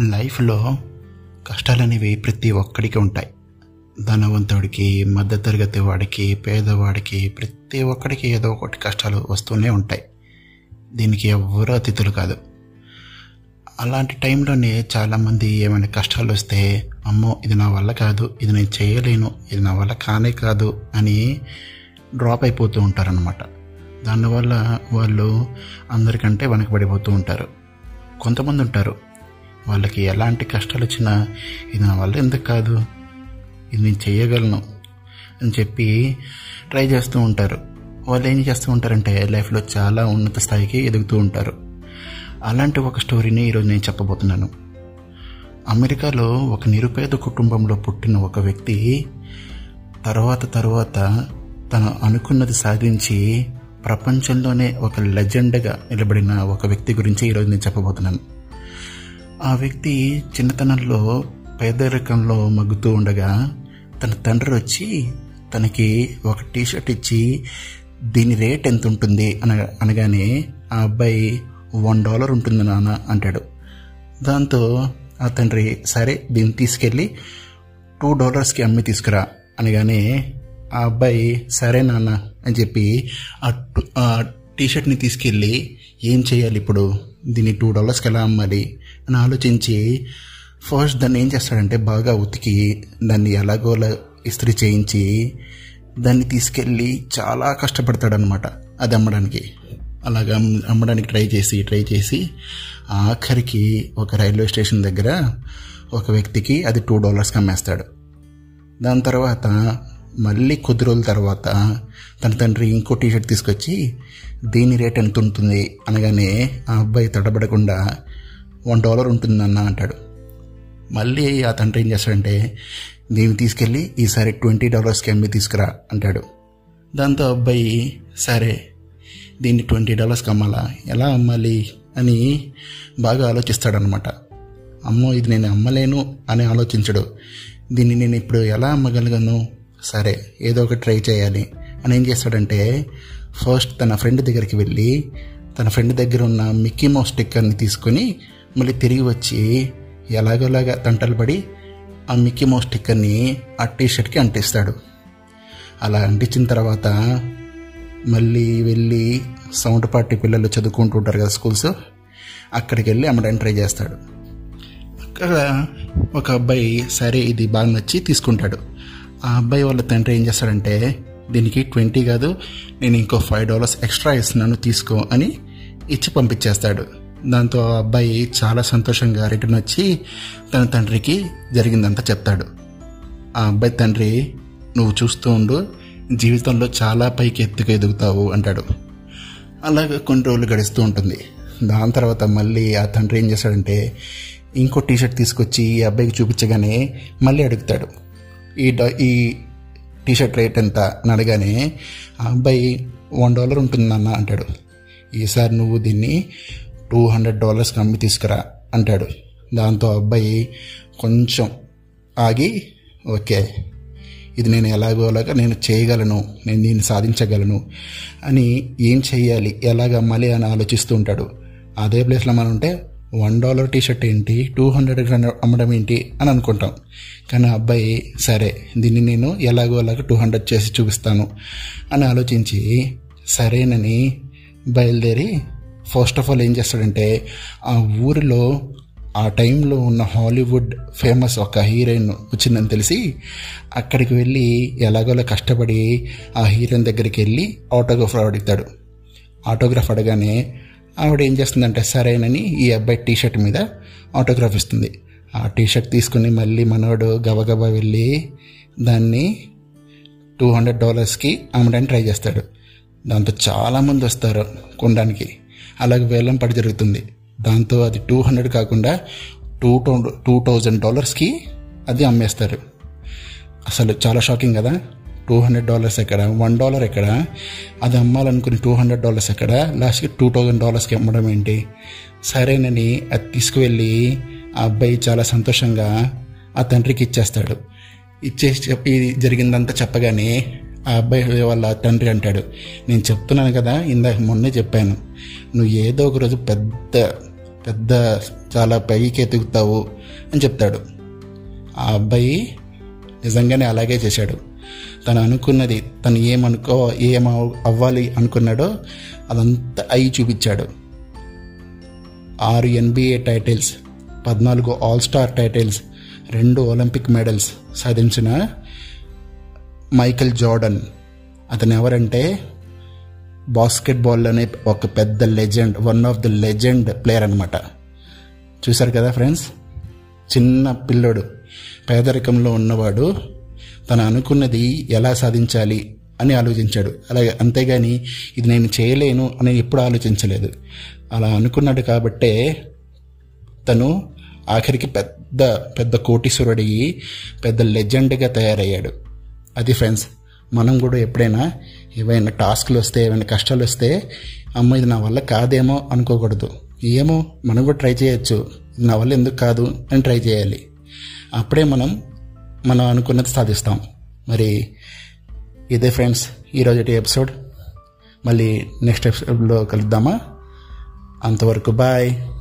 లైఫ్లో కష్టాలనేవి ప్రతి ఒక్కడికి ఉంటాయి. ధనవంతుడికి మధ్యతరగతి వాడికి పేదవాడికి ప్రతి ఒక్కడికి ఏదో ఒకటి కష్టాలు వస్తూనే ఉంటాయి. దీనికి ఎవ్వరూ అతిథులు కాదు. అలాంటి టైంలోనే చాలామంది ఏమైనా కష్టాలు వస్తే అమ్మో ఇది నా వల్ల కాదు ఇది నేను చేయలేను ఇది నా వల్ల కానే కాదు అని డ్రాప్ అయిపోతూ ఉంటారనమాట దానివల్ల వాళ్ళు అందరికంటే వెనకబడిపోతూ ఉంటారు. కొంతమంది ఉంటారు వాళ్ళకి ఎలాంటి కష్టాలు వచ్చినా ఇది నా వల్ల ఎందుకు కాదు? ఇది నేను చేయగలను అని చెప్పి ట్రై చేస్తూ ఉంటారు. వాళ్ళు ఏం చేస్తూ ఉంటారంటే లైఫ్లో చాలా ఉన్నత స్థాయికి ఎదుగుతూ ఉంటారు. అలాంటి ఒక స్టోరీని ఈరోజు నేను చెప్పబోతున్నాను. అమెరికాలో ఒక నిరుపేద కుటుంబంలో పుట్టిన ఒక వ్యక్తి తర్వాత తర్వాత తను అనుకున్నది సాధించి ప్రపంచంలోనే ఒక లెజెండ్గా నిలబడిన ఒక వ్యక్తి గురించి ఈరోజు నేను చెప్పబోతున్నాను. ఆ వ్యక్తి చిన్నతనంలో పేదరికంలో మగ్గుతూ ఉండగా తన తండ్రి వచ్చి తనకి ఒక టీషర్ట్ ఇచ్చి దీని రేట్ ఎంత ఉంటుంది అన అనగానే ఆ అబ్బాయి వన్ డాలర్ ఉంటుంది నాన్న అంటాడు. దాంతో ఆ తండ్రి సరే దీన్ని తీసుకెళ్ళి టూ డాలర్స్కి అమ్మి తీసుకురా అనగానే ఆ అబ్బాయి సరే నాన్న అని చెప్పి ఆ ఆ టీషర్ట్ని తీసుకెళ్ళి ఏం చేయాలి ఇప్పుడు? దీన్ని టూ డాలర్స్కి ఎలా అమ్మాలి? అని ఆలోచించి ఫస్ట్ దాన్ని ఏం చేస్తాడంటే బాగా ఉతికి దాన్ని ఎలాగోలా ఇస్త్రీ చేయించి దాన్ని తీసుకెళ్ళి చాలా కష్టపడతాడనమాట అది అమ్మడానికి. అలాగా అమ్మడానికి ట్రై చేసి ట్రై చేసి ఆఖరికి ఒక రైల్వే స్టేషన్ దగ్గర ఒక వ్యక్తికి అది టూ డాలర్స్కి అమ్మేస్తాడు. దాని తర్వాత మళ్ళీ కొద్ది రోజుల తర్వాత తన తండ్రి ఇంకో టీషర్ట్ తీసుకొచ్చి దీని రేట్ ఎంత ఉంటుంది అనగానే ఆ అబ్బాయి తడబడకుండా వన్ డాలర్ ఉంటుందన్న అంటాడు. మళ్ళీ ఆ తండ్రి ఏం చేస్తాడంటే దీన్ని తీసుకెళ్ళి ఈసారి ట్వంటీ డాలర్స్కి అమ్మి తీసుకురా అంటాడు. దాంతో అబ్బాయి సరే దీన్ని ట్వంటీ డాలర్స్కి అమ్మాలా ఎలా అమ్మాలి? అని బాగా ఆలోచిస్తాడనమాట అమ్మో ఇది నేను అమ్మలేను అని ఆలోచించడు. దీన్ని నేను ఇప్పుడు ఎలా అమ్మగలను సరే ఏదో ఒకటి ట్రై చేయాలి అని ఏం చేస్తాడంటే ఫస్ట్ తన ఫ్రెండ్ దగ్గరికి వెళ్ళి తన ఫ్రెండ్ దగ్గర ఉన్న మిక్కీ మౌస్ స్టిక్కర్ని తీసుకొని మళ్ళీ తిరిగి వచ్చి ఎలాగోలాగా తంటలు పడి ఆ మిక్కీ మౌస్ స్టిక్కర్ని ఆ టీ షర్ట్కి అంటిస్తాడు. అలా అంటించిన తర్వాత మళ్ళీ వెళ్ళి సౌండ్ పార్టీ పిల్లలు చదువుకుంటూ ఉంటారు కదా స్కూల్స్ అక్కడికి వెళ్ళి అమ్మడానికి ట్రై చేస్తాడు. అక్కడ ఒక అబ్బాయి సరే ఇది బాగా నచ్చి తీసుకుంటాడు. ఆ అబ్బాయి వాళ్ళ తండ్రి ఏం చేస్తాడంటే దీనికి ట్వంటీ కాదు నేను ఇంకో ఫైవ్ డాలర్స్ ఎక్స్ట్రా ఇస్తున్నాను తీసుకో అని ఇచ్చి పంపించేస్తాడు. దాంతో ఆ అబ్బాయి చాలా సంతోషంగా రిటర్న్ వచ్చి తన తండ్రికి జరిగిందంతా చెప్తాడు. ఆ అబ్బాయి తండ్రి నువ్వు చూస్తూ ఉండు జీవితంలో చాలా పైకి ఎత్తుకు ఎదుగుతావు అంటాడు. అలాగే కొన్ని రోజులు గడుస్తూ ఉంటుంది. దాని తర్వాత మళ్ళీ ఆ తండ్రి ఏం చేస్తాడంటే ఇంకో టీషర్ట్ తీసుకొచ్చి ఈ అబ్బాయికి చూపించగానే మళ్ళీ అడుగుతాడు. ఈ డా ఈ టీషర్ట్ రేట్ ఎంత? అని అడగానే ఆ అబ్బాయి వన్ డాలర్ ఉంటుందన్న అంటాడు. ఈసారి నువ్వు దీన్ని టూ హండ్రెడ్ డాలర్స్కి అమ్మి తీసుకురా అంటాడు. దాంతో అబ్బాయి కొంచెం ఆగి ఓకే ఇది నేను ఎలాగో అలాగా నేను చేయగలను నేను దీన్ని సాధించగలను అని ఏం చేయాలి ఎలాగ అమ్మాలి అని ఆలోచిస్తూ ఉంటాడు. అదే ప్లేస్లో మనం ఉంటే వన్ డాలర్ టీ షర్ట్ ఏంటి టూ హండ్రెడ్ అమ్మడం ఏంటి అని అనుకుంటాం. కానీ ఆ అబ్బాయి సరే దీన్ని నేను ఎలాగో అలాగ టూ హండ్రెడ్ చేసి చూపిస్తాను అని ఆలోచించి సరేనని బయలుదేరి ఫస్ట్ ఆఫ్ ఆల్ ఏం చేస్తాడంటే ఆ ఊరిలో ఆ టైంలో ఉన్న హాలీవుడ్ ఫేమస్ ఒక హీరోయిన్ వచ్చిందని తెలిసి అక్కడికి వెళ్ళి ఎలాగోలా కష్టపడి ఆ హీరోయిన్ దగ్గరికి వెళ్ళి ఆటోగ్రాఫ్ అడుగుతాడు. ఆటోగ్రాఫ్ అడగానే ఆవిడ ఏం చేస్తుందంటే సరేనని ఈ అబ్బాయి టీ షర్ట్ మీద ఆటోగ్రాఫ్ ఇస్తుంది. ఆ టీ షర్ట్ తీసుకుని మళ్ళీ మనోడు గబగబా వెళ్ళి దాన్ని టూ హండ్రెడ్ డాలర్స్కి అమ్మడానికి ట్రై చేస్తాడు. దాంతో చాలామంది వస్తారు కొనడానికి. అలాగే వేలం పడి జరుగుతుంది. దాంతో అది టూ హండ్రెడ్ కాకుండా టూ టూ థౌజండ్ డాలర్స్కి అది అమ్మేస్తారు. అసలు చాలా షాకింగ్ కదా. టూ హండ్రెడ్ డాలర్స్ ఎక్కడ? వన్ డాలర్ ఎక్కడ? అది అమ్మాలనుకుని టూ హండ్రెడ్ డాలర్స్ ఎక్కడ? లాస్ట్కి టూ థౌజండ్ డాలర్స్కి అమ్మడం ఏంటి? సరేనని అది తీసుకువెళ్ళి ఆ అబ్బాయి చాలా సంతోషంగా ఆ తండ్రికి ఇచ్చేస్తాడు. ఇచ్చేసి చెప్పి జరిగిందంతా చెప్పగానే ఆ అబ్బాయి వాళ్ళ తండ్రి అంటాడు. నేను చెప్తున్నాను కదా ఇందాక మొన్నే చెప్పాను. నువ్వు ఏదో ఒక రోజు పెద్ద పెద్ద చాలా పైకి ఎదుగుతావు అని చెప్తాడు. ఆ అబ్బాయి నిజంగానే అలాగే చేశాడు. తను అనుకున్నది తను ఏమనుకో ఏం అవ్వాలి అనుకున్నాడో అదంతా అయి చూపించాడు. ఆరు ఎన్బిఏ టైటిల్స్ పద్నాలుగు ఆల్ స్టార్ టైటిల్స్ రెండు ఒలింపిక్ మెడల్స్ సాధించిన మైకెల్ జార్డన్ అతను ఎవరంటే? బాస్కెట్బాల్లోనే ఒక పెద్ద legend one of the legend player అనమాట చూశారు కదా ఫ్రెండ్స్? చిన్న పిల్లోడు. పేదరికంలో ఉన్నవాడు. తను అనుకున్నది ఎలా సాధించాలి అని ఆలోచించాడు. అలాగే అంతేగాని ఇది నేను చేయలేను అని ఎప్పుడు ఆలోచించలేదు. అలా అనుకున్నాడు కాబట్టే తను ఆఖరికి పెద్ద పెద్ద కోటీశ్వరుడయ్యి పెద్ద లెజెండ్గా తయారయ్యాడు. అది ఫ్రెండ్స్ మనం కూడా ఎప్పుడైనా ఏవైనా టాస్క్లు వస్తే ఏమైనా కష్టాలు వస్తే అమ్మ ఇది నా వల్ల కాదేమో అనుకోకూడదు. ఏమో మనం కూడా ట్రై చేయొచ్చు. ఇది నా వల్ల ఎందుకు కాదు అని ట్రై చేయాలి. అప్పుడే మనం మనం అనుకున్నది సాధిస్తాం. మరి ఇదే ఫ్రెండ్స్ ఈరోజు ఎపిసోడ్. మళ్ళీ నెక్స్ట్ ఎపిసోడ్లో కలుద్దామా? అంతవరకు బాయ్.